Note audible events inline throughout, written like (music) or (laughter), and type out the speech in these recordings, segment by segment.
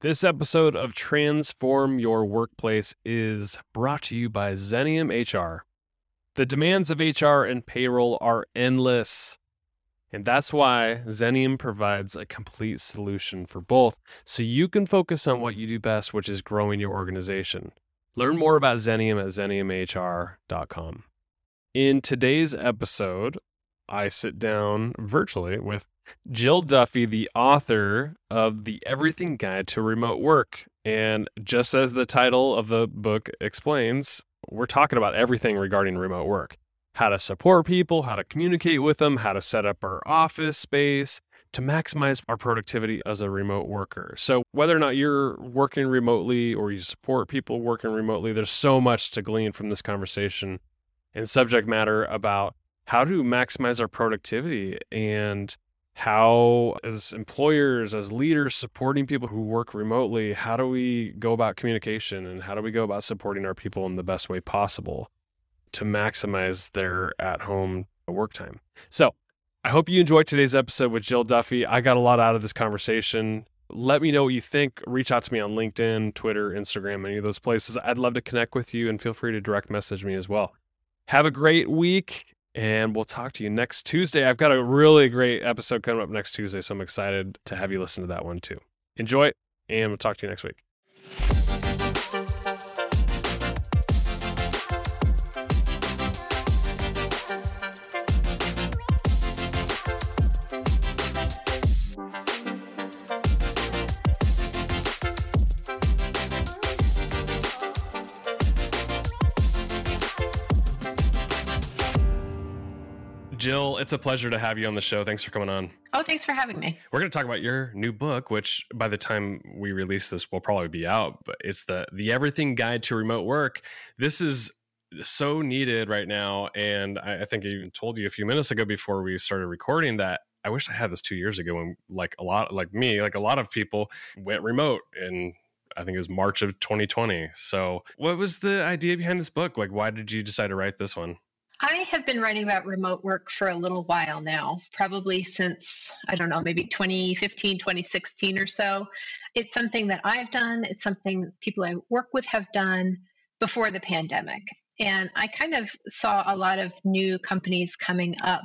This episode of Transform Your Workplace is brought to you by Xenium HR. The demands of HR and payroll are endless. And that's why Xenium provides a complete solution for both so you can focus on what you do best, which is growing your organization. Learn more about Xenium at xeniumhr.com. In today's episode, I sit down virtually with Jill Duffy, the author of The Everything Guide to Remote Work. And just as the title of the book explains, we're talking about everything regarding remote work how to support people, how to communicate with them, how to set up our office space to maximize our productivity as a remote worker. So, whether or not you're working remotely or you support people working remotely, there's so much to glean from this conversation and subject matter about how to maximize our productivity and how as employers as leaders supporting people who work remotely how do we go about communication and how do we go about supporting our people in the best way possible to maximize their at home work time? So i hope you enjoyed today's episode with jill duffy. I got a lot out of this conversation. Let me know what you think. Reach out to me on linkedin twitter instagram any of those places. I'd love to connect with you and feel free to direct message me as well. Have a great week and we'll talk to you next Tuesday. I've got a really great episode coming up next Tuesday, so I'm excited to have you listen to that one too. Enjoy, and we'll talk to you next week. Jill, it's a pleasure to have you on the show. Thanks for coming on. Oh, thanks for having me. We're going to talk about your new book, which by the time we release this will probably be out, but it's the The Everything Guide to Remote Work. This is so needed right now and I, I think I even told you a few minutes ago before we started recording that I wish I had this 2 years ago when like a lot like me, like a lot of people went remote and I think it was March of 2020. So, what was the idea behind this book? Like why did you decide to write this one? I have been writing about remote work for a little while now, probably since, I don't know, maybe 2015, 2016 or so. It's something that I've done, it's something people I work with have done before the pandemic. And I kind of saw a lot of new companies coming up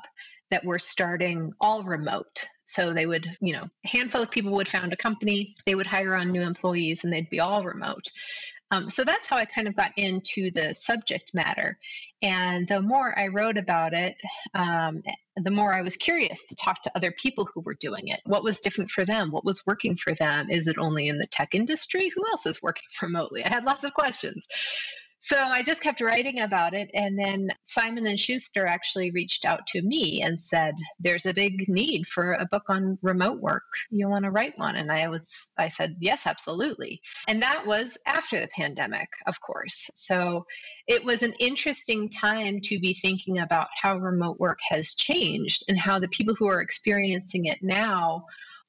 that were starting all remote. So they would, you know, a handful of people would found a company, they would hire on new employees, and they'd be all remote. Um, so that's how I kind of got into the subject matter. And the more I wrote about it, um, the more I was curious to talk to other people who were doing it. What was different for them? What was working for them? Is it only in the tech industry? Who else is working (laughs) remotely? I had lots of questions so I just kept writing about it and then Simon and Schuster actually reached out to me and said there's a big need for a book on remote work. You want to write one and I was I said yes absolutely. And that was after the pandemic, of course. So it was an interesting time to be thinking about how remote work has changed and how the people who are experiencing it now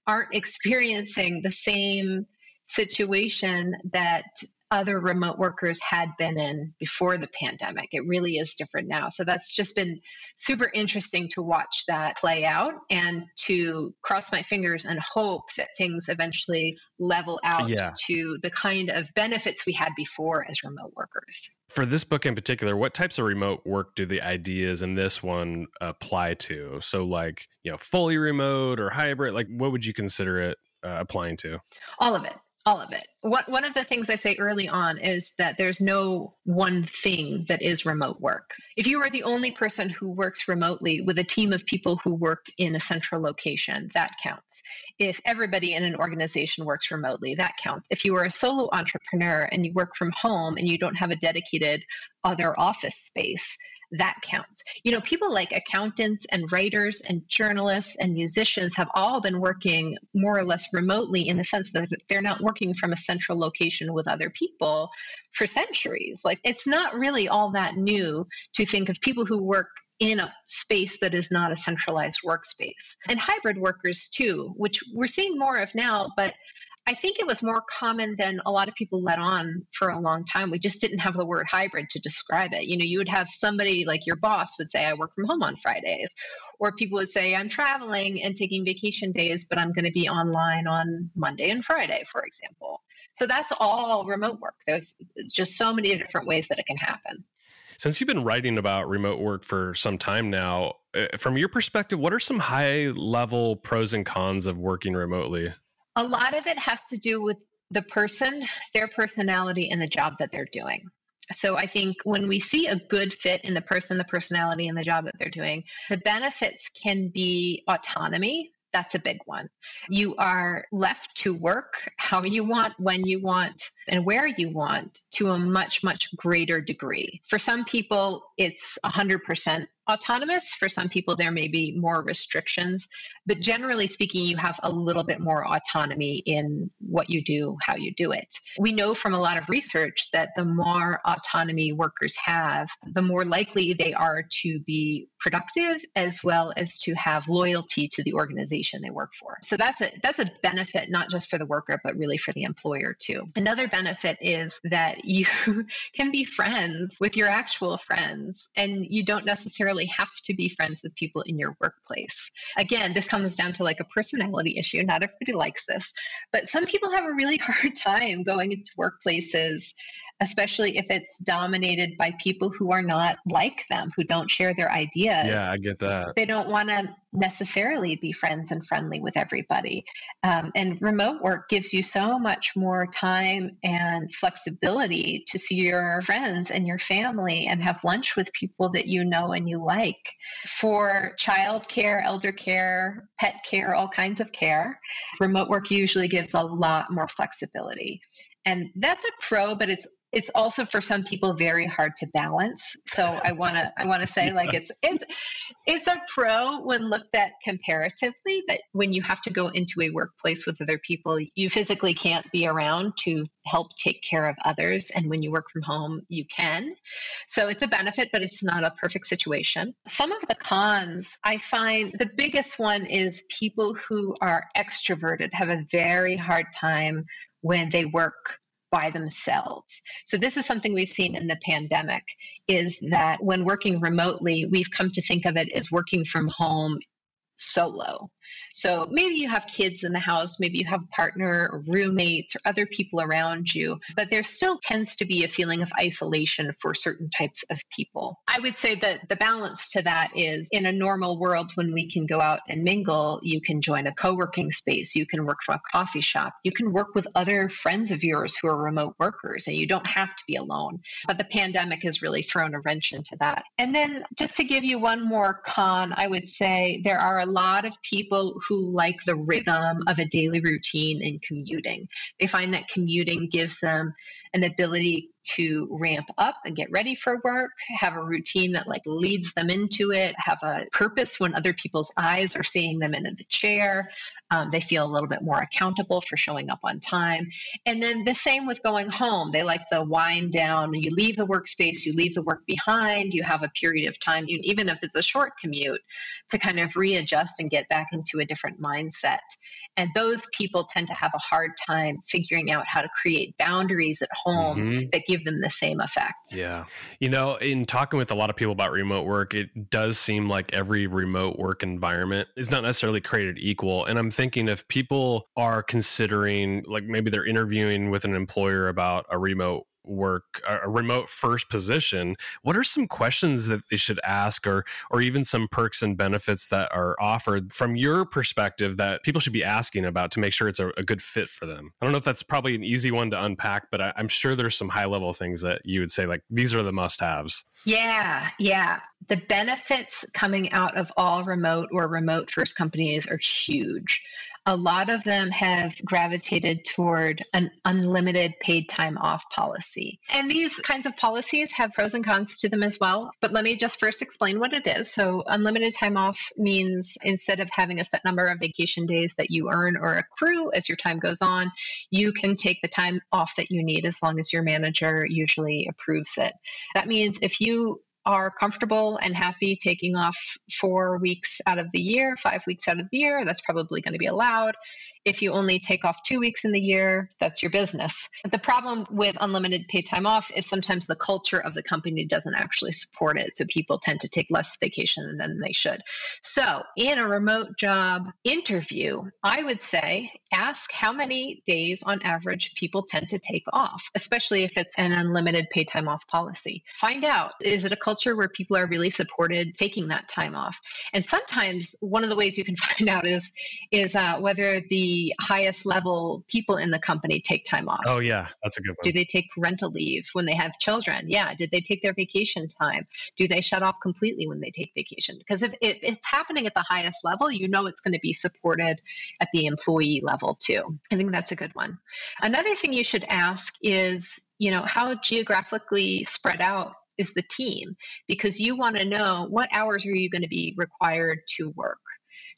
aren't (laughs) experiencing the same situation that other remote workers had been in before the pandemic. It really is different now. So that's just been super interesting to watch that play out and to cross my fingers and hope that things eventually level out yeah. to the kind of benefits we had before as remote workers. For this book in particular, what types of remote work do the ideas in this one apply to? So, like, you know, fully remote or hybrid, like, what would you consider it uh, applying to? All of it all of it. What, one of the things I say early on is that there's no one thing that is remote work. If you are the only person who works remotely with a team of people who work in a central location, that counts. If everybody in an organization works remotely, that counts. If you are a solo entrepreneur and you work from home and you don't have a dedicated other office space, that counts. You know, people like accountants and writers and journalists and musicians have all been working more or less remotely in the sense that they're not working from a central location with other people for centuries. Like, it's not really all that new to think of people who work in a space that is not a centralized workspace. And hybrid workers, too, which we're seeing more of now, but I think it was more common than a lot of people let on for a long time. We just didn't have the word hybrid to describe it. You know, you would have somebody like your boss would say, I work from home on Fridays. Or people would say, I'm traveling and taking vacation days, but I'm going to be online on Monday and Friday, for example. So that's all remote work. There's just so many different ways that it can happen. Since you've been writing about remote work for some time now, uh, from your perspective, what are some high level pros and cons of working remotely? A lot of it has to do with the person, their personality, and the job that they're doing. So I think when we see a good fit in the person, the personality, and the job that they're doing, the benefits can be autonomy. That's a big one. You are left to work how you want, when you want, and where you want to a much, much greater degree. For some people, it's 100% autonomous. For some people, there may be more restrictions, but generally speaking, you have a little bit more autonomy in what you do, how you do it. We know from a lot of research that the more autonomy workers have, the more likely they are to be productive as well as to have loyalty to the organization they work for. So that's a that's a benefit not just for the worker but really for the employer too. Another benefit is that you (laughs) can be friends with your actual friends and you don't necessarily necessarily have to be friends with people in your workplace. Again, this comes down to like a personality issue. Not everybody likes this, but some people have a really (laughs) hard time going into workplaces especially if it's dominated by people who are not like them, who don't share their ideas. Yeah, I get that. They don't want to necessarily be friends and friendly with everybody. Um, and remote work gives you so much more time and flexibility to see your friends and your family and have lunch with people that you know and you like. For child care, elder care, pet care, all kinds of care, remote work usually gives a lot more flexibility and that's a pro but it's it's also for some people very hard to balance. So i want to i want to say like it's (laughs) it's it's a pro when looked at comparatively that when you have to go into a workplace with other people you physically can't be around to help take care of others. And when you work from home you can. So it's a benefit but it's not a perfect situation. Some of the cons i find the biggest one is people who are extroverted have a very hard time when they work by themselves. So this is something we've seen in the pandemic is that when working remotely, we've come to think of it as working from home solo. So maybe you have kids in the house, maybe you have a partner or roommates or other people around you, but there still tends to be a feeling of isolation for certain types of people. I would say that the balance to that is in a normal world when we can go out and mingle, you can join a co working space, you can work from a coffee shop, you can work with other friends of yours who are remote workers, and you don't have to be alone. But the pandemic has really thrown a wrench into that. And then just to give you one more con, I would say there are a lot of people who like the rhythm of a daily routine and commuting. They find that commuting gives them an ability to ramp up and get ready for work, have a routine that like leads them into it, have a purpose when other people's eyes are seeing them in the chair. Um, they feel a little bit more accountable for showing up on time. And then the same with going home. They like the wind down. You leave the workspace, you leave the work behind, you have a period of time, even if it's a short commute, to kind of readjust and get back into a different mindset. And those people tend to have a hard time figuring out how to create boundaries at home mm-hmm. that give them the same effect. Yeah. You know, in talking with a lot of people about remote work, it does seem like every remote work environment is not necessarily created equal. And I'm thinking if people are considering, like maybe they're interviewing with an employer about a remote work a remote first position what are some questions that they should ask or or even some perks and benefits that are offered from your perspective that people should be asking about to make sure it's a, a good fit for them? I don't know if that's probably an easy one to unpack but I, i'm sure there's some high level things that you would say like these are the must haves yeah yeah the benefits coming out of all remote or remote first companies are huge a lot of them have gravitated toward an unlimited paid time off policy. And these kinds of policies have pros and cons to them as well. But let me just first explain what it is. So, unlimited time off means instead of having a set number of vacation days that you earn or accrue as your time goes on, you can take the time off that you need as long as your manager usually approves it. That means if you are comfortable and happy taking off four weeks out of the year, five weeks out of the year, that's probably going to be allowed. If you only take off two weeks in the year, that's your business. The problem with unlimited paid time off is sometimes the culture of the company doesn't actually support it. So people tend to take less vacation than they should. So in a remote job interview, I would say ask how many days on average people tend to take off, especially if it's an unlimited paid time off policy. Find out is it a culture where people are really supported taking that time off? And sometimes one of the ways you can (laughs) find out is is uh, whether the highest level people in the company take time off. Oh, yeah, that's a good one. Do they take parental leave when they have children? Yeah. Did they take their vacation time? Do they shut off completely when they take vacation? Because if, if it's happening at the highest level, you know it's going to be supported at the employee level too. I think that's a good one. Another thing you should ask is, you know, how geographically spread out is the team because you want to know what hours are you going to be required to work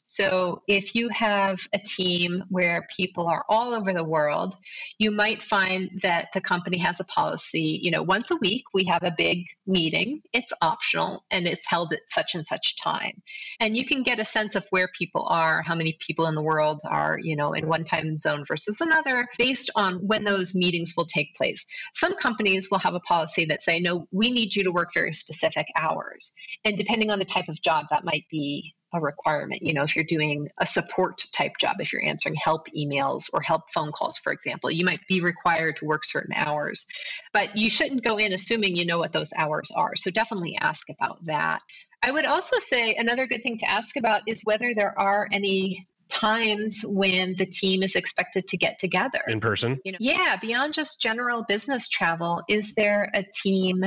so, if you have a team where people are all over the world, you might find that the company has a policy, you know, once a week we have a big meeting. It's optional and it's held at such and such time. And you can get a sense of where people are, how many people in the world are, you know, in one time zone versus another based on when those meetings will take place. Some companies will have a policy that say, no, we need you to work very specific hours. And depending on the type of job, that might be a requirement. You know, if you're doing a support type job, if you're answering help emails or help phone calls, for example, you might be required to work certain hours. But you shouldn't go in assuming you know what those hours are. So definitely ask about that. I would also say another good thing to ask about is whether there are any times when the team is expected to get together in person. You know, yeah, beyond just general business travel, is there a team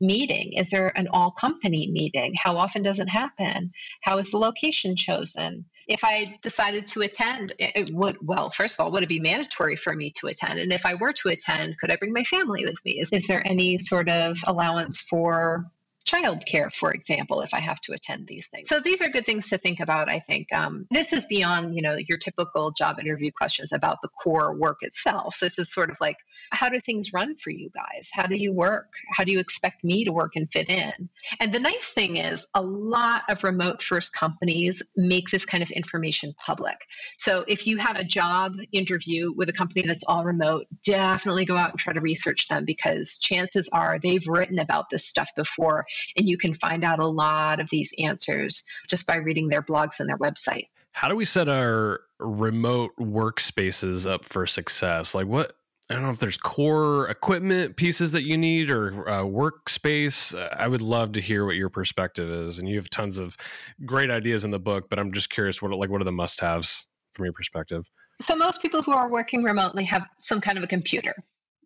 meeting? Is there an all company meeting? How often does it happen? How is the location chosen? If I decided to attend, it would, well, first of all, would it be mandatory for me to attend? And if I were to attend, could I bring my family with me? Is, is there any sort of allowance for childcare, for example, if I have to attend these things. So these are good things to think about. I think um, this is beyond you know your typical job interview questions about the core work itself. This is sort of like how do things run for you guys? How do you work? How do you expect me to work and fit in? And the nice thing is a lot of remote first companies make this kind of information public. So if you have a job interview with a company that's all remote, definitely go out and try to research them because chances are they've written about this stuff before and you can find out a lot of these answers just by reading their blogs and their website. How do we set our remote workspaces up for success? Like what I don't know if there's core equipment pieces that you need or uh, workspace. I would love to hear what your perspective is, and you have tons of great ideas in the book. But I'm just curious, what like what are the must-haves from your perspective? So most people who are working remotely have some kind of a computer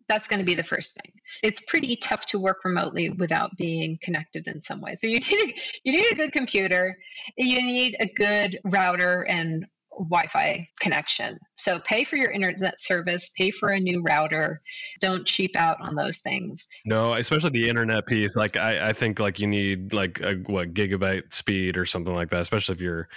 that's going to be the first thing. It's pretty tough to work remotely without being connected in some way. So you (laughs) need a, you need a good computer, you need a good router and Wi-Fi connection. So pay for your internet service, pay for a new router. Don't cheap out on those things. No, especially the internet piece. Like I, I think like you need like a what gigabyte speed or something like that, especially if you're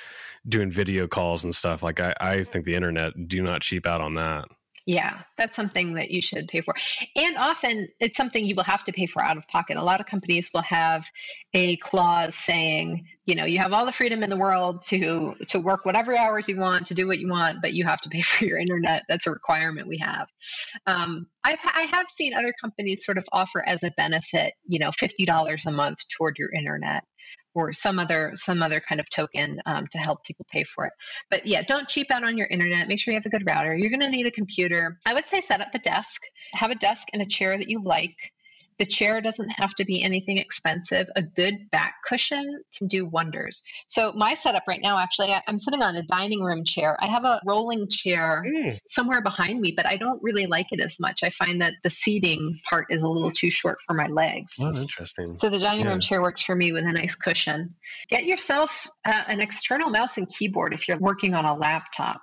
doing video calls and stuff. Like I, I think the internet do not cheap out on that. Yeah, that's something that you should pay for. And often it's something you will have to pay for out of pocket. A lot of companies will have a clause saying, you know, you have all the freedom in the world to to work whatever hours you want, to do what you want, but you have to pay (laughs) for your internet. That's a requirement we have. Um, I've I have seen other companies sort of offer as a benefit, you know, fifty dollars a month toward your internet or some other some other kind of token um, to help people pay for it. But yeah, don't cheap out on your internet. Make sure you have a good router. You're going to need a computer. I would say set up a desk. Have a desk and a chair that you like. The chair doesn't have to be anything expensive. A good back cushion can do wonders. So my setup right now, actually, I, am sitting on a dining room chair. I have a rolling chair mm. somewhere behind me, but I don't really like it as much. I find that the seating part is a little too short for my legs. Oh, interesting. So the dining yeah. room chair works for me with a nice cushion. Get yourself uh, an external mouse and keyboard if you're working on a laptop.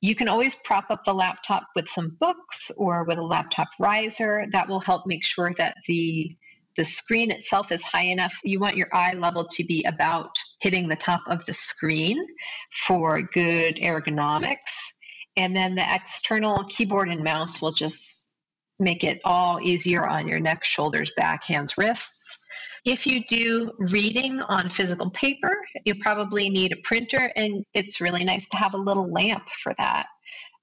You can always prop up the laptop with some books or with a laptop riser. That will help make sure that the the screen itself is high enough. You want your eye level to be about hitting the top of the screen for good ergonomics. And then the external keyboard and mouse will just make it all easier on your neck, shoulders, back, hands, wrists If you do reading on physical paper, you probably need a printer, and it's really nice to have a little lamp for that,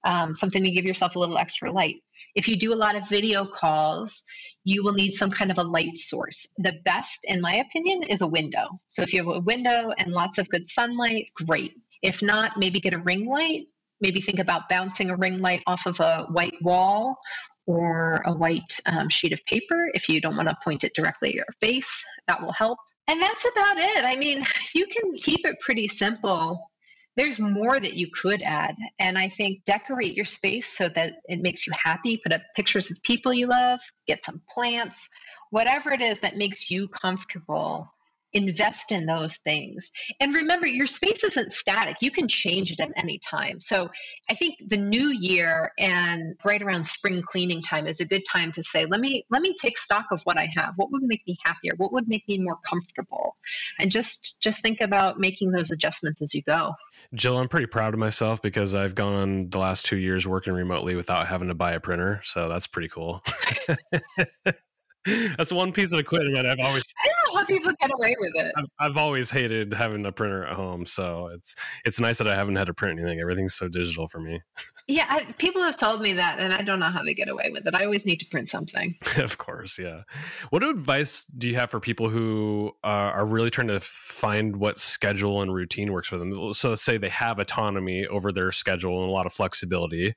um, something to give yourself a little extra light. If you do a lot of video calls, you will need some kind of a light source. The best, in my opinion, is a window. So if you have a window and lots of good sunlight, great. If not, maybe get a ring light. Maybe think about bouncing a ring light off of a white wall or a white um, sheet of paper if you don't want to point it directly at your face. That will help. And that's about it. I mean, (laughs) you can keep it pretty simple there's more that you could add. And I think decorate your space so that it makes you happy. Put up pictures of people you love, get some plants, whatever it is that makes you comfortable invest in those things. And remember, your space isn't static. You can change it at any time. So I think the new year and right around spring cleaning time is a good time to say, let me let me take stock of what I have. What would make me happier? What would make me more comfortable? And just just think about making those adjustments as you go. Jill, I'm pretty proud of myself because I've gone the last two years working remotely without having to buy a printer. So that's pretty cool. (laughs) (laughs) That's one piece of equipment I've always. I don't know how people get away with it. I've, I've, always hated having a printer at home, so it's it's nice that I haven't had to print anything. Everything's so digital for me. Yeah, I, people have told me that, and I don't know how they get away with it. I always need to print something. (laughs) of course, yeah. What advice do you have for people who uh, are really trying to find what schedule and routine works for them? So, let's say they have autonomy over their schedule and a lot of flexibility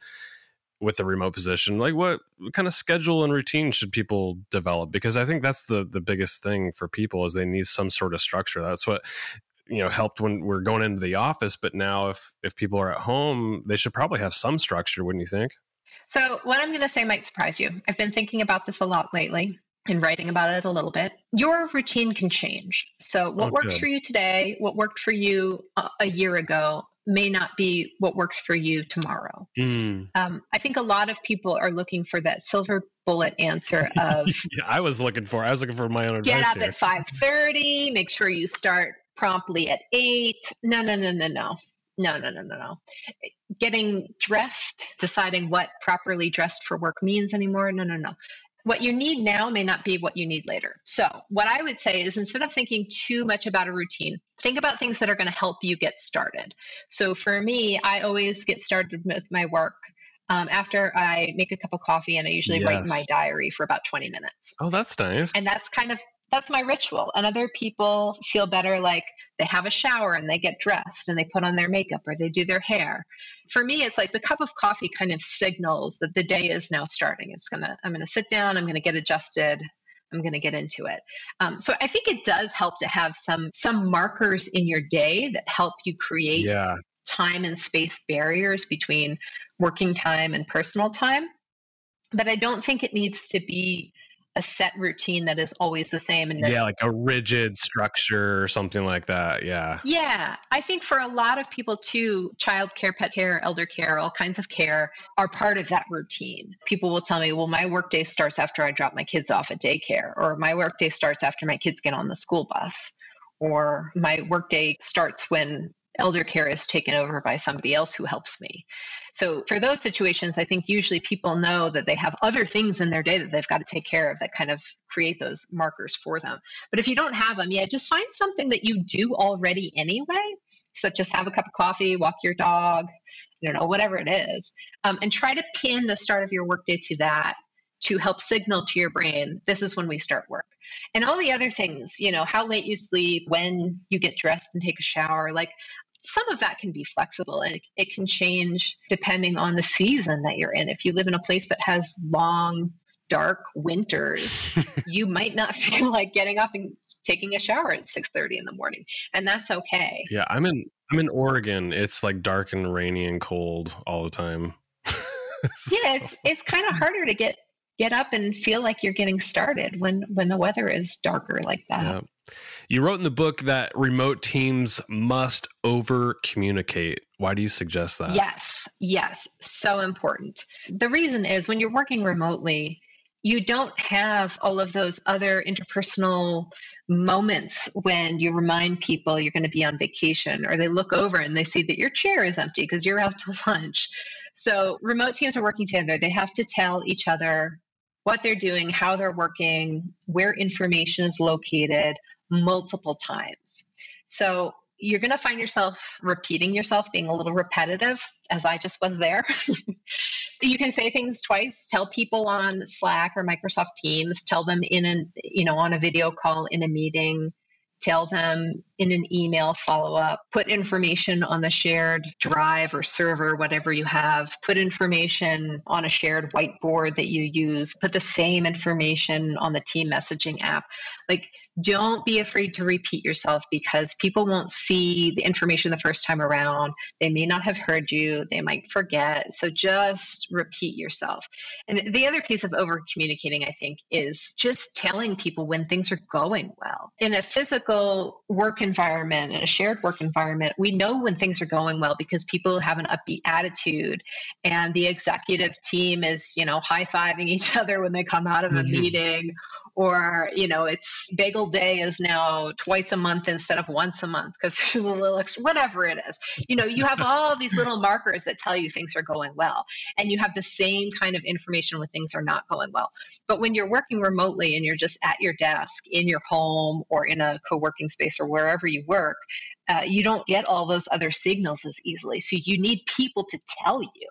with the remote position like what, kind of schedule and routine should people develop? Because i think that's the the biggest thing for people is they need some sort of structure. That's what you know helped when we're going into the office but now if if people are at home they should probably have some structure wouldn't you think? So what i'm going to say might surprise you. I've been thinking about this a lot lately and writing about it a little bit. Your routine can change. So what oh, works for you today what worked for you a, a year ago may not be what works for you tomorrow. Mm. Um, I think a lot of people are looking for that silver bullet answer (laughs) of. yeah, I was looking for. I was looking for my own advice. Get up here. at five thirty. Make sure you start promptly at eight. No, no, no, no, no. No, no, no, no, no. Getting dressed, deciding what properly dressed for work means anymore. No, no, no what you need now may not be what you need later. So, what I would say is instead of thinking too much about a routine, think about things that are going to help you get started. So, for me, I always get started with my work um, after I make a cup of coffee and I usually yes. write my diary for about 20 minutes. Oh, that's nice. And that's kind of that's my ritual. And other people feel better like they have a shower and they get dressed and they put on their makeup or they do their hair. For me, it's like the cup of coffee kind of signals that the day is now starting. It's gonna, I'm gonna sit down, I'm gonna get adjusted, I'm going to get into it. Um, so I think it does help to have some some markers in your day that help you create yeah. time and space barriers between working time and personal time. But I don't think it needs to be a set routine that is always the same and yeah like a rigid structure or something like that yeah. Yeah i think for a lot of people too child care pet care elder care all kinds of care are part of that routine. People will tell me well my workday starts after i drop my kids off at daycare or my workday starts after my kids get on the school bus or my workday starts when elder care is taken over by somebody else who helps me. So for those situations, I think usually people know that they have other things in their day that they've got to take care of that kind of create those markers for them. But if you don't have them, yeah, just find something that you do already anyway, such as have a cup of coffee, walk your dog, you know, whatever it is, um, and try to pin the start of your workday to that to help signal to your brain this is when we start work and all the other things you know how late you sleep when you get dressed and take a shower like some of that can be flexible and it, it can change depending on the season that you're in. If you live in a place that has long, dark winters, (laughs) you might not feel like getting up and taking a shower at 6:30 in the morning, and that's okay. Yeah, I'm in I'm in Oregon. It's like dark and rainy and cold all the time. (laughs) yeah, it's it's kind of (laughs) harder to get get up and feel like you're getting started when when the weather is darker like that. Yeah. You wrote in the book that remote teams must over communicate. Why do you suggest that? Yes, yes, so important. The reason is when you're working remotely, you don't have all of those other interpersonal moments when you remind people you're going to be on vacation or they look over and they see that your chair is empty because you're out to (laughs) lunch. So, remote teams are working together. They have to tell each other what they're doing, how they're working, where information is located multiple times. So you're going to find yourself repeating yourself, being a little repetitive, as I just was there. (laughs) you can say things twice. Tell people on Slack or Microsoft Teams. Tell them in a you know on a video call in a meeting tell them in an email follow up, put information on the shared drive or server, whatever you have, put information on a shared whiteboard that you use, put the same information on the team messaging app. Like, don't be afraid to repeat yourself because people won't see the information the first time around. They may not have heard you, they might forget. So just repeat yourself. And the other piece of over communicating, I think, is just telling people when things are going well. In a physical work environment, in a shared work environment, we know when things are going well because people have an upbeat attitude and the executive team is, you know, high fiving each (laughs) other when they come out of a mm-hmm. meeting or you know it's bagel day is now twice a month instead of once a month because there's a little extra whatever it is. You know you have all these little markers that tell you things are going well and you have the same kind of information when things are not going well. But when you're working remotely and you're just at your desk in your home or in a co-working space or wherever you work uh, you don't get all those other signals as easily. So you need people to tell you.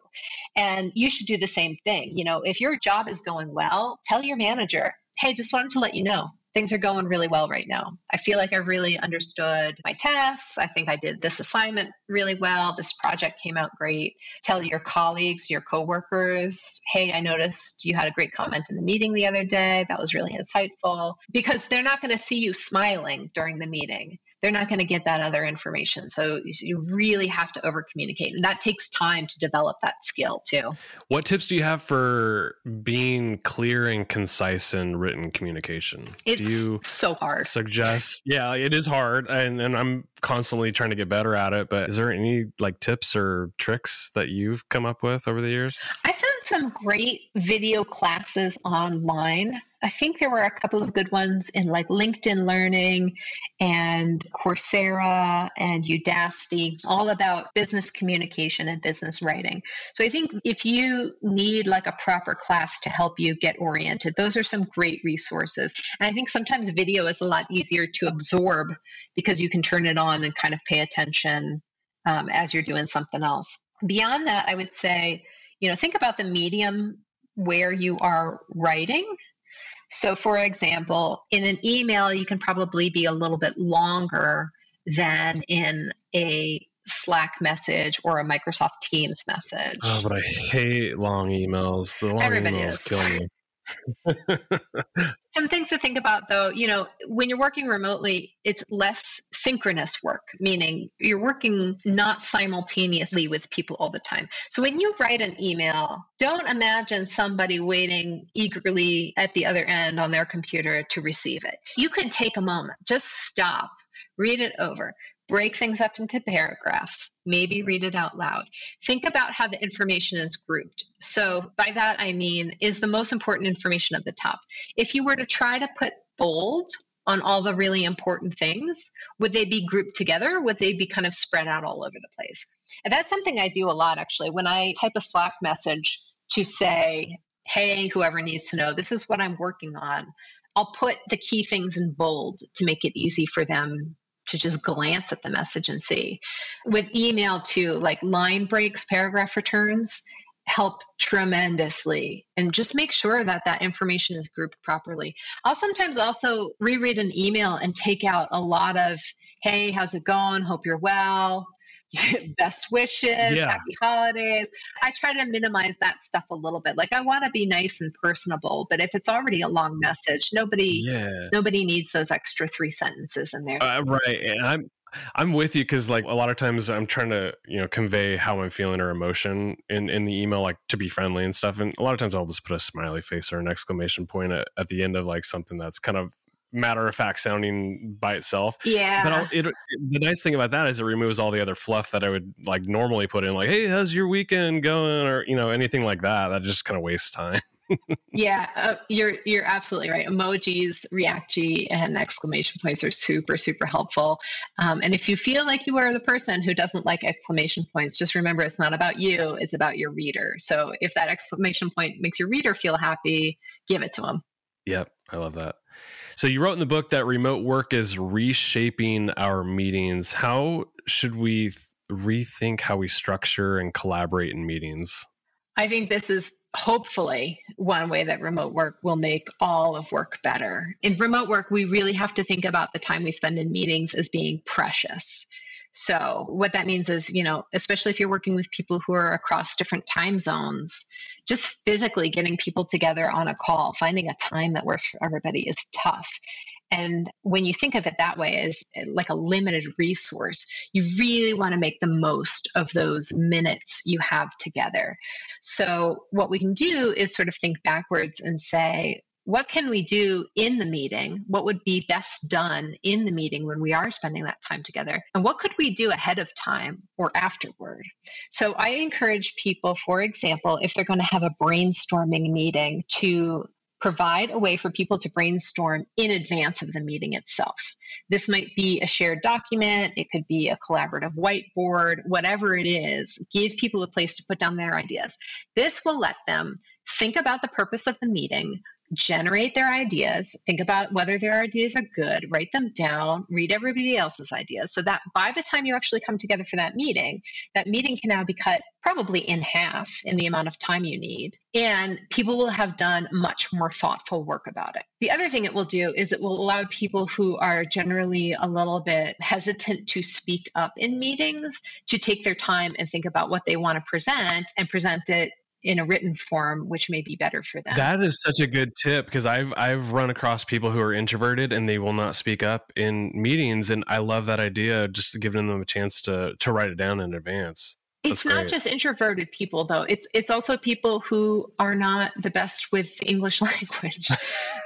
And you should do the same thing. You know if your job is going well tell your manager hey, just wanted to let you know things are going really well right now. I feel like I really understood my tasks. I think I did this assignment really well. This project came out great. Tell your colleagues, your coworkers, hey, I noticed you had a great comment in the meeting the other day. That was really insightful because they're not going to see you smiling during the meeting they're not going to get that other information. So you really have to over communicate. And that takes time to develop that skill too. What tips do you have for being clear and concise in written communication? It's do you so hard. Suggest, (laughs) yeah, it is hard. And, and I'm constantly trying to get better at it. But is there any like tips or tricks that you've come up with over the years? I some great video classes online I think there were a couple of good ones in like LinkedIn Learning and Coursera and Udacity, all about business communication and business writing. So I think if you need like a proper class to help you get oriented, those are some great resources. And I think sometimes video is a lot easier to absorb because you can turn it on and kind of pay attention um, as you're doing something else. Beyond that, I would say, you know, think about the medium where you are writing so, for example, in an email, you can probably be a little bit longer than in a Slack message or a Microsoft Teams message. Oh, but I hate long emails. The long Everybody emails is. kill me. (laughs) Some things to think about though, you know, when you're working remotely, it's less synchronous work, meaning you're working not simultaneously with people all the time. So when you write an email, don't imagine somebody waiting eagerly at the other end on their computer to receive it. You can take a moment, just stop, read it over, break things up into paragraphs, maybe read it out loud. Think about how the information is grouped. So, by that I mean, is the most important information at the top. If you were to try to put bold on all the really important things, would they be grouped together? Would they be kind of spread out all over the place? And that's something I do a lot actually. When I type a Slack message to say, hey, whoever needs to know, this is what I'm working on. I'll put the key things in bold to make it easy for them to just glance at the message and see. With email, too, like line breaks, paragraph returns help tremendously and just make sure that that information is grouped properly. I'll sometimes also reread an email and take out a lot of, hey, how's it going? Hope you're well. (laughs) best wishes, yeah. happy holidays. I try to minimize that stuff a little bit. Like I want to be nice and personable, but if it's already a long message, nobody yeah. nobody needs those extra three sentences in there. Uh, right. And I'm I'm with you because like a lot of times I'm trying to you know convey how I'm feeling or emotion in in the email like to be friendly and stuff and a lot of times I'll just put a smiley face or an exclamation point at, at the end of like something that's kind of matter of fact sounding by itself. Yeah. But I'll, it, the nice thing about that is it removes all the other fluff that I would like normally put in, like, "Hey, how's your weekend going?" or you know anything like that. That just kind of wastes time. (laughs) yeah, uh, you're you're absolutely right. Emojis, React and exclamation points are super super helpful. Um, and if you feel like you are the person who doesn't like exclamation points, just remember it's not about you; it's about your reader. So if that exclamation point makes your reader feel happy, give it to them. Yep, I love that. So you wrote in the book that remote work is reshaping our meetings. How should we rethink how we structure and collaborate in meetings? I think this is hopefully one way that remote work will make all of work better. In remote work, we really have to think about the time we spend in meetings as being precious. So, what that means is, you know, especially if you're working with people who are across different time zones, just physically getting people together on a call, finding a time that works for everybody is tough. And when you think of it that way as eh, like a limited resource, you really want to make the most of those minutes you have together. So, what we can do is sort of think backwards and say, what can we do in the meeting? What would be best done in the meeting when we are spending that time together? And what could we do ahead of time or afterward? So I encourage people, for example, if they're going to have a brainstorming meeting, to provide a way for people to brainstorm in advance of the meeting itself. This might be a shared document, it could be a collaborative whiteboard, whatever it is. Give people a place to put down their ideas. This will let them think about the purpose of the meeting, generate their ideas, think about whether their ideas are good, write them down, read everybody else's ideas so that by the time you actually come together for that meeting, that meeting can now be cut probably in half in the amount of time you need. And people will have done much more thoughtful work about it. The other thing it will do is it will allow people who are generally a little bit hesitant to speak up in meetings to take their time and think about what they want to present and present it in a written form which may be better for them. That is such a good tip because i've i've run across people who are introverted and they will not speak up in meetings and i love that idea just giving them a chance to to write it down in advance it's not just introverted people though. It's it's also people who are not the best with (laughs) English language.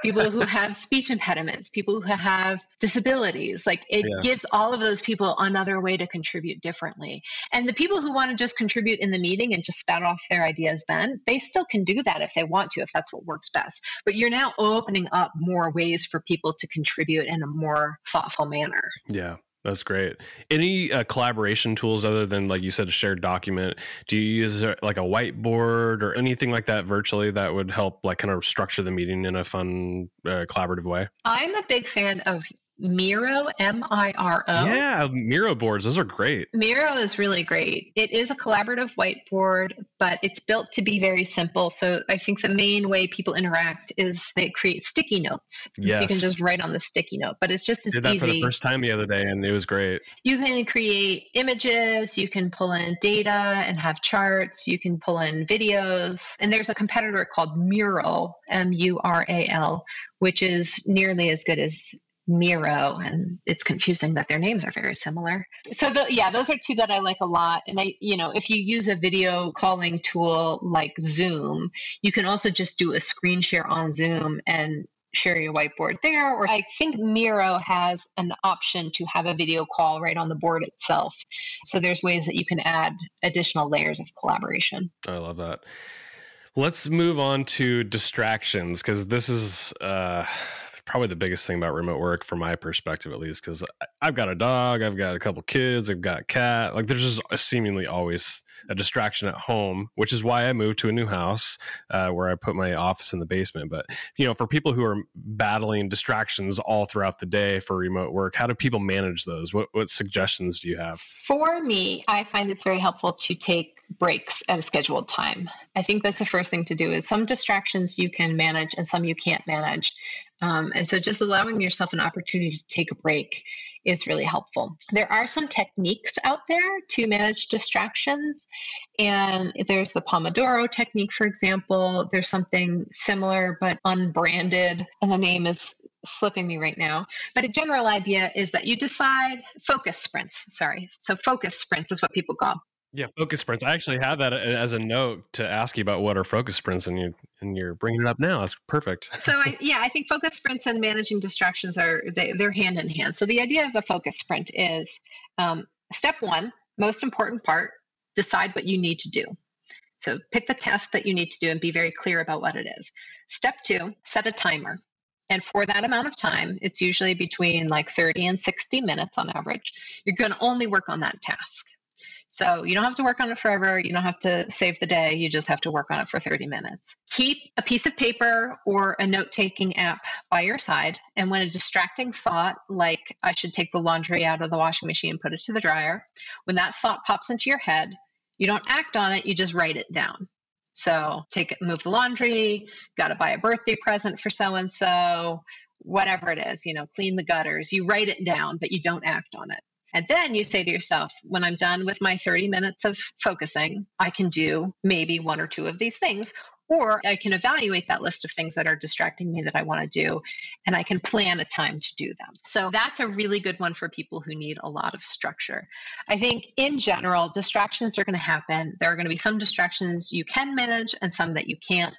people who have speech impediments, people who have disabilities. Like it yeah. gives all of those people another way to contribute differently. And the people who want to just contribute in the meeting and just spout off their ideas then, they still can do that if they want to, if that's what works best. But you're now opening up more ways for people to contribute in a more thoughtful manner. Yeah. That's great. Any uh, collaboration tools other than, like you said, a shared document? Do you use uh, like a whiteboard or anything like that virtually that would help, like, kind of structure the meeting in a fun, uh, collaborative way? I'm a big fan of Miro, M I R O. Yeah, Miro boards. Those are great. Miro is really great. It is a collaborative whiteboard, but it's built to be very simple. So I think the main way people interact is they create sticky notes. Yes. So you can just write on the sticky note, but it's just as Did that easy. for the first time the other day, and it was great. You can create images, you can pull in data and have charts, you can pull in videos. And there's a competitor called Mural, M U R A L, which is nearly as good as Miro, and it's confusing that their names are very similar. So, the, yeah, those are two that I like a lot. And I, you know, if you use a video calling tool like Zoom, you can also just do a screen share on Zoom and share your whiteboard there. Or I think Miro has an option to have a video call right on the board itself. So there's ways that you can add additional layers of collaboration. I love that. Let's move on to distractions because this is uh, probably the biggest thing about remote work from my perspective at least because i've got a dog i've got a couple kids i've got a cat like there's just seemingly always a distraction at home which is why i moved to a new house uh, where i put my office in the basement. But you know for people who are battling distractions all throughout the day for remote work how do people manage those? What, what suggestions do you have? For me i find it's very helpful to take breaks at a scheduled time. I think that's the first thing to do is some distractions you can manage and some you can't manage. Um, and so just allowing yourself an opportunity to take a break is really helpful. There are some techniques out there to manage distractions. And there's the Pomodoro technique, for example. There's something similar but unbranded, and the name is slipping me right now. But a general idea is that you decide focus sprints. Sorry. So focus sprints is what people call yeah, focus sprints. I actually have that as a note to ask you about what are focus sprints, and you and you're bringing it up now. That's perfect. so I, yeah, I think focus sprints and managing distractions are they, they're hand in hand. So the idea of a focus sprint is um, step one, most important part: decide what you need to do. So pick the task that you need to do and be very clear about what it is. Step two, set a timer. And for that amount of time, it's usually between like 30 and 60 minutes on average, you're going to only work on that task. So you don't have to work on it forever. You don't have to save the day. You just have to work on it for 30 minutes. Keep a piece of paper or a note taking app by your side. And when a distracting thought, like I should take the laundry out of the washing machine and put it to the dryer, when that thought pops into your head, you don't act on it, you just write it down. So take it, move the laundry, got to buy a birthday present for so and so, whatever it is, you know, clean the gutters. You write it down, but you don't act on it. And then you say to yourself, when I'm done with my 30 minutes of focusing, I can do maybe one or two of these things. Or I can evaluate that list of things that are distracting me that I want to do, and I can plan a time to do them. So that's a really good one for people who need a lot of structure. I think in general, distractions are going to happen. There are going to be some distractions you can manage and some that you can't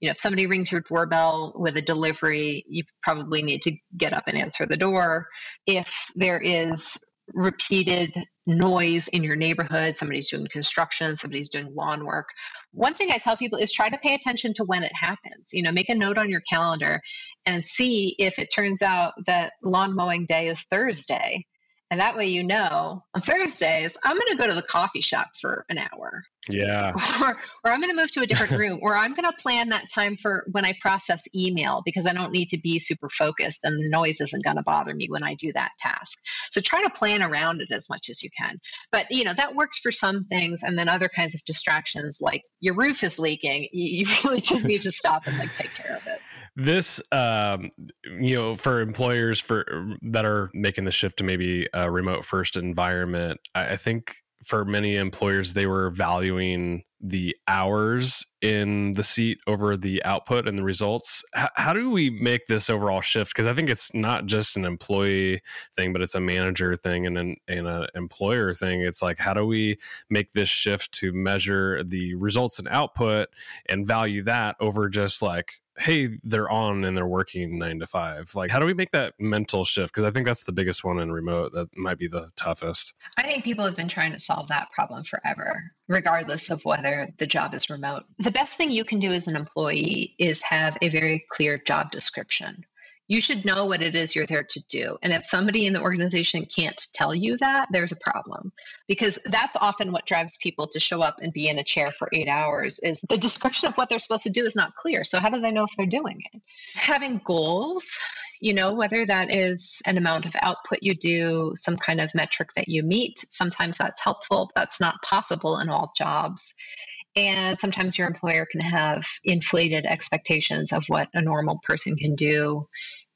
you know, if somebody rings your doorbell with a delivery, you probably need to get up and answer the door. If there is repeated noise in your neighborhood, somebody's doing construction, somebody's doing lawn work. One thing I tell people is try to pay attention to when it happens. You know, make a note on your calendar and see if it turns out that lawn mowing day is Thursday. And that way you know on Thursdays, I'm going to go to the coffee shop for an hour. Yeah. (laughs) Or, or I'm going to move to a different (laughs) room, or I'm going to plan that time for when I process email because I don't need to be super focused and the noise isn't going to bother me when I do that task. So try to plan around it as much as you can. But, you know, that works for some things. And then other kinds of distractions like your roof is leaking, you, (laughs) you really just need to stop and like take care of it this um, you know for employers for that are making the shift to maybe a remote first environment I, I think for many employers they were valuing the hours in the seat over the output and the results. H- how do we make this overall shift? Because i think it's not just an employee thing but it's a manager thing and an and an employer thing. It's like how do we make this shift to measure the results and output and value that over just like hey they're on and they're working nine to five. Like how do we make that mental shift? Because i think that's the biggest one in remote that might be the toughest. I think people have been trying to solve that problem forever regardless of whether the job is remote. The best thing you can do as an employee is have a very clear job description you should know what it is you're there to do. And if somebody in the organization can't tell you that, there's a problem because that's often what drives people to show up and be in a chair for eight hours is the description of what they're supposed to do is not clear. So how do they know if they're doing it? Having goals, you know, whether that is an amount of output you do, some kind of metric that you meet, sometimes that's helpful. That's not possible in all jobs. And sometimes your employer can have inflated expectations of what a normal person can do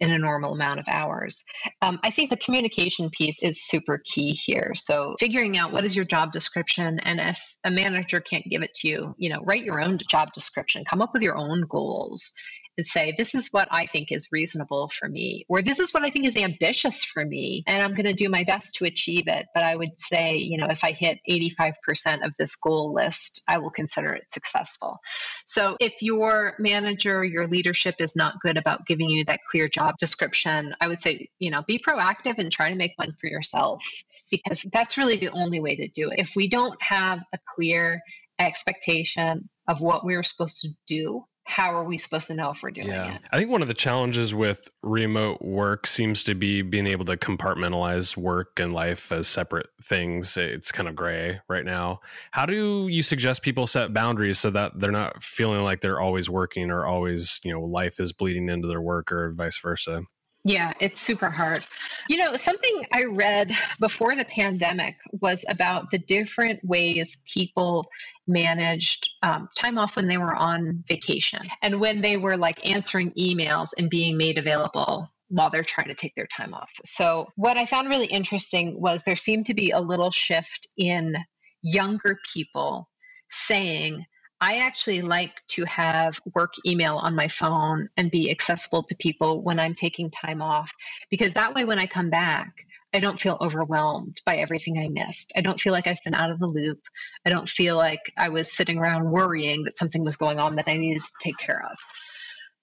in a normal amount of hours. Um, I think the communication piece is super key here. So figuring out what is your job description, and if a manager can't give it to you, you know, write your own job description. Come up with your own goals and say, this is what I think is reasonable for me, or this is what I think is ambitious for me, and I'm going to do my best to achieve it. But I would say, you know, if I hit 85% of this goal list, I will consider it successful. So if your manager, your leadership is not good about giving you that clear job description, I would say, you know, be proactive and try to make one for yourself because that's really the only way to do it. If we don't have a clear expectation of what we're supposed to do how are we supposed to know if we're doing yeah. it? I think one of the challenges with remote work seems to be being able to compartmentalize work and life as separate things. It's kind of gray right now. How do you suggest people set boundaries so that they're not feeling like they're always working or always, you know, life is bleeding into their work or vice versa? Yeah, it's super hard. You know, something I read before the pandemic was about the different ways people managed um, time off when they were on vacation and when they were like answering emails and being made available while they're trying to take their time off. So, what I found really interesting was there seemed to be a little shift in younger people saying, I actually like to have work email on my phone and be accessible to people when I'm taking time off because that way, when I come back, I don't feel overwhelmed by everything I missed. I don't feel like I've been out of the loop. I don't feel like I was sitting around worrying that something was going on that I needed to take care of.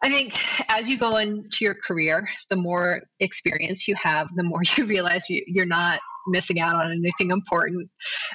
I think as you go into your career, the more experience you have, the more (laughs) you realize you, are not missing out on anything important.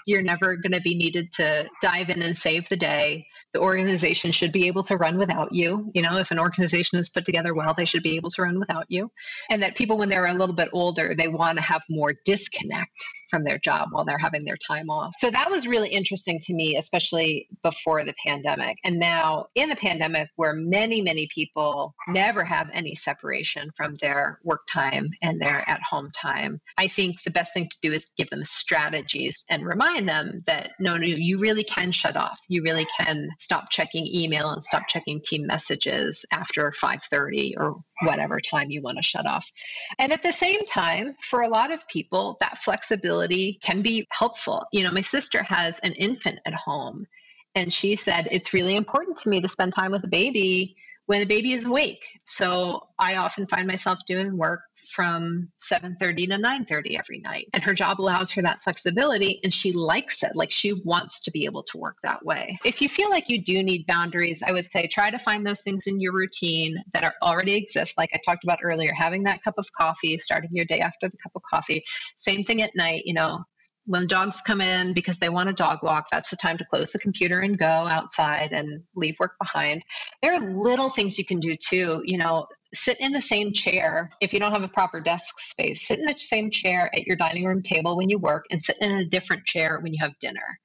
You're never going to be needed to dive in and save the day the organization should be able to run without you. You know, if an organization is put together well, they should be able to run without you. And that people, when they're a little bit older, they want to have more disconnect from their job while they're having their time off. So that was really interesting to me, especially before the pandemic. And now in the pandemic, where many, many people never have any separation from their work time and their at home time, I think the best thing to do is give them strategies and remind them that no, no, you really can shut off. You really can stop checking email and stop checking team messages after 5:30 or whatever time you want to shut off. And at the same time, for a lot of people, that flexibility can be helpful. You know, my sister has an infant at home, and she said, It's really important to me to spend time with the baby when the baby is awake. So I often find myself doing work from 7:30 to 9:30 every night. And her job allows her that flexibility and she likes it. Like she wants to be able to work that way. If you feel like you do need boundaries, I would say try to find those things in your routine that are already exist like I talked about earlier, having that cup of coffee, starting your day after the cup of coffee. Same thing at night, you know, when dogs come in because they want a dog walk, that's the time to close the computer and go outside and leave work behind. There are little things you can do too. You know, sit in the same chair if you don't have a proper desk space. Sit in the same chair at your dining room table when you work and sit in a different chair when you have dinner.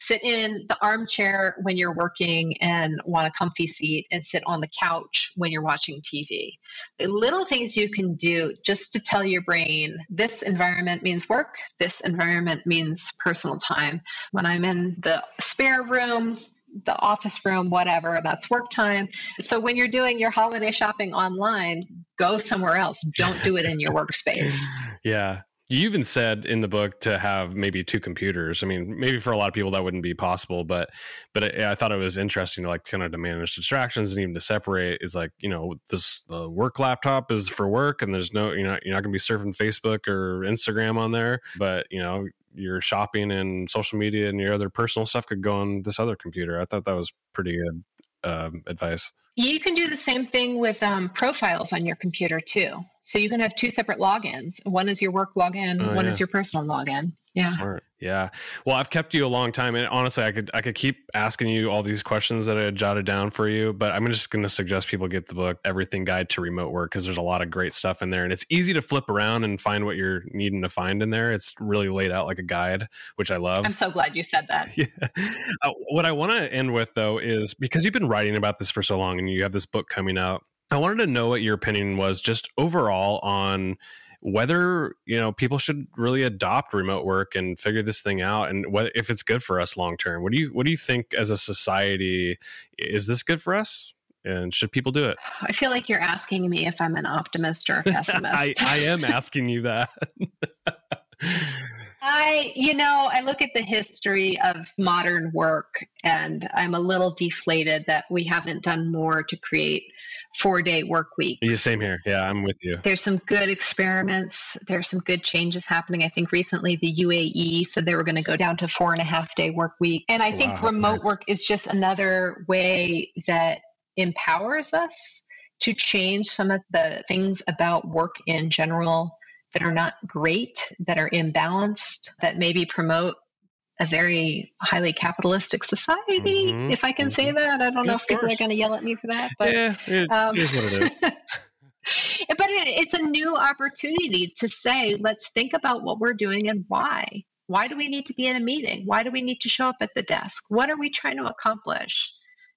Sit in the armchair when you're working and want a comfy seat, and sit on the couch when you're watching TV. The little things you can do just to tell your brain this environment means work, this environment means personal time. When I'm in the spare room, the office room, whatever, that's work time. So when you're doing your holiday shopping online, go somewhere else. Don't do it in your workspace. (laughs) yeah. You even said in the book to have maybe two computers. I mean, maybe for a lot of people that wouldn't be possible, but but I, I thought it was interesting to like kind of to manage distractions and even to separate. Is like you know this the work laptop is for work, and there's no you know you're not going to be surfing Facebook or Instagram on there, but you know your shopping and social media and your other personal stuff could go on this other computer. I thought that was pretty good um, advice. You can do the same thing with um, profiles on your computer too. So you can have two separate logins. One is your work login, oh, one yeah. is your personal login. Yeah. Smart. Yeah. Well, I've kept you a long time, and honestly, I could I could keep asking you all these questions that I had jotted down for you, but I'm just going to suggest people get the book "Everything Guide to Remote Work" because there's a lot of great stuff in there, and it's easy to flip around and find what you're needing to find in there. It's really laid out like a guide, which I love. I'm so glad you said that. (laughs) Yeah. Uh, what I want to end with though is because you've been writing about this for so long, you have this book coming out. I wanted to know what your opinion was just overall on whether you know people should really adopt remote work and figure this thing out and what if it's good for us long term. What do you what do you think as a society is this good for us? And should people do it? I feel like you're asking me if i'm an optimist or a (laughs) pessimist. I, I am asking you that (laughs) (laughs) I, you know, I look at the history of modern work and I'm a little deflated that we haven't done more to create four day work weeks. Yeah, same here. Yeah, I'm with you. There's some good experiments. There's some good changes happening. I think recently the UAE said they were going to go down to four and a half day work week. And I think remote nice. work is just another way that empowers us to change some of the things about work in general that are not great, that are imbalanced, that maybe promote a very highly capitalistic society, mm-hmm, if I can mm-hmm. say that. I don't yeah, know if people are going to yell at me for that, but yeah, it um, is what it is. (laughs) (laughs) but it, it's a new opportunity to say, let's think about what we're doing and why. Why do we need to be in a meeting? Why do we need to show up at the desk? What are we trying to accomplish?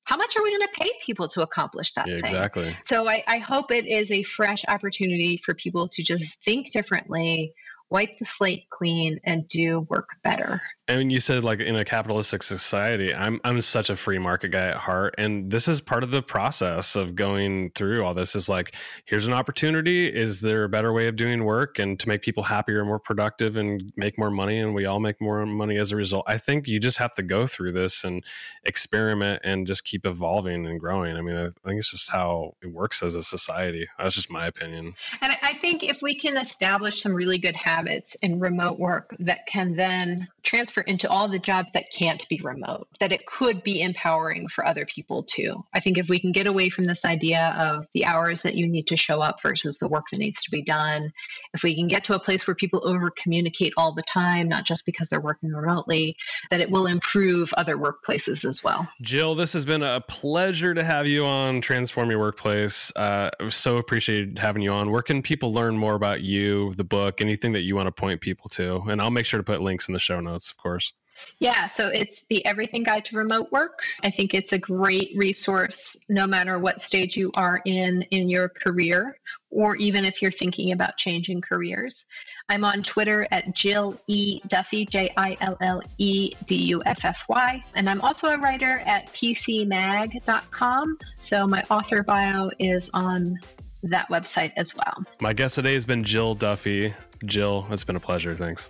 How much are we going to pay people to accomplish that yeah, thing? Exactly. So I, I hope it is a fresh opportunity for people to just think differently, wipe the slate clean, and do work better. I mean, you said like in a capitalistic society, I'm I'm such a free market guy at heart, and this is part of the process of going through all this. Is like, here's an opportunity. Is there a better way of doing work and to make people happier, and more productive, and make more money, and we all make more money as a result? I think you just have to go through this and experiment and just keep evolving and growing. I mean, I think it's just how it works as a society. That's just my opinion. And I think if we can establish some really good habits in remote work that can then transfer into all the jobs that can't be remote, that it could be empowering for other people too. I think if we can get away from this idea of the hours that you need to show up versus the work that needs to be done, if we can get to a place where people over communicate all the time, not just because they're working remotely, that it will improve other workplaces as well. Jill, this has been a pleasure to have you on Transform Your Workplace. Uh, so appreciated having you on. Where can people learn more about you, the book, anything that you want to point people to? And I'll make sure to put links in the show notes, of course. Yeah, so it's the Everything Guide to Remote Work. I think it's a great resource no matter what stage you are in in your career or even if you're thinking about changing careers. I'm on Twitter at Jill E. Duffy, J I L L E D U F F Y. And I'm also a writer at PCMag.com. So my author bio is on that website as well. My guest today has been Jill Duffy. Jill, it's been a pleasure. Thanks.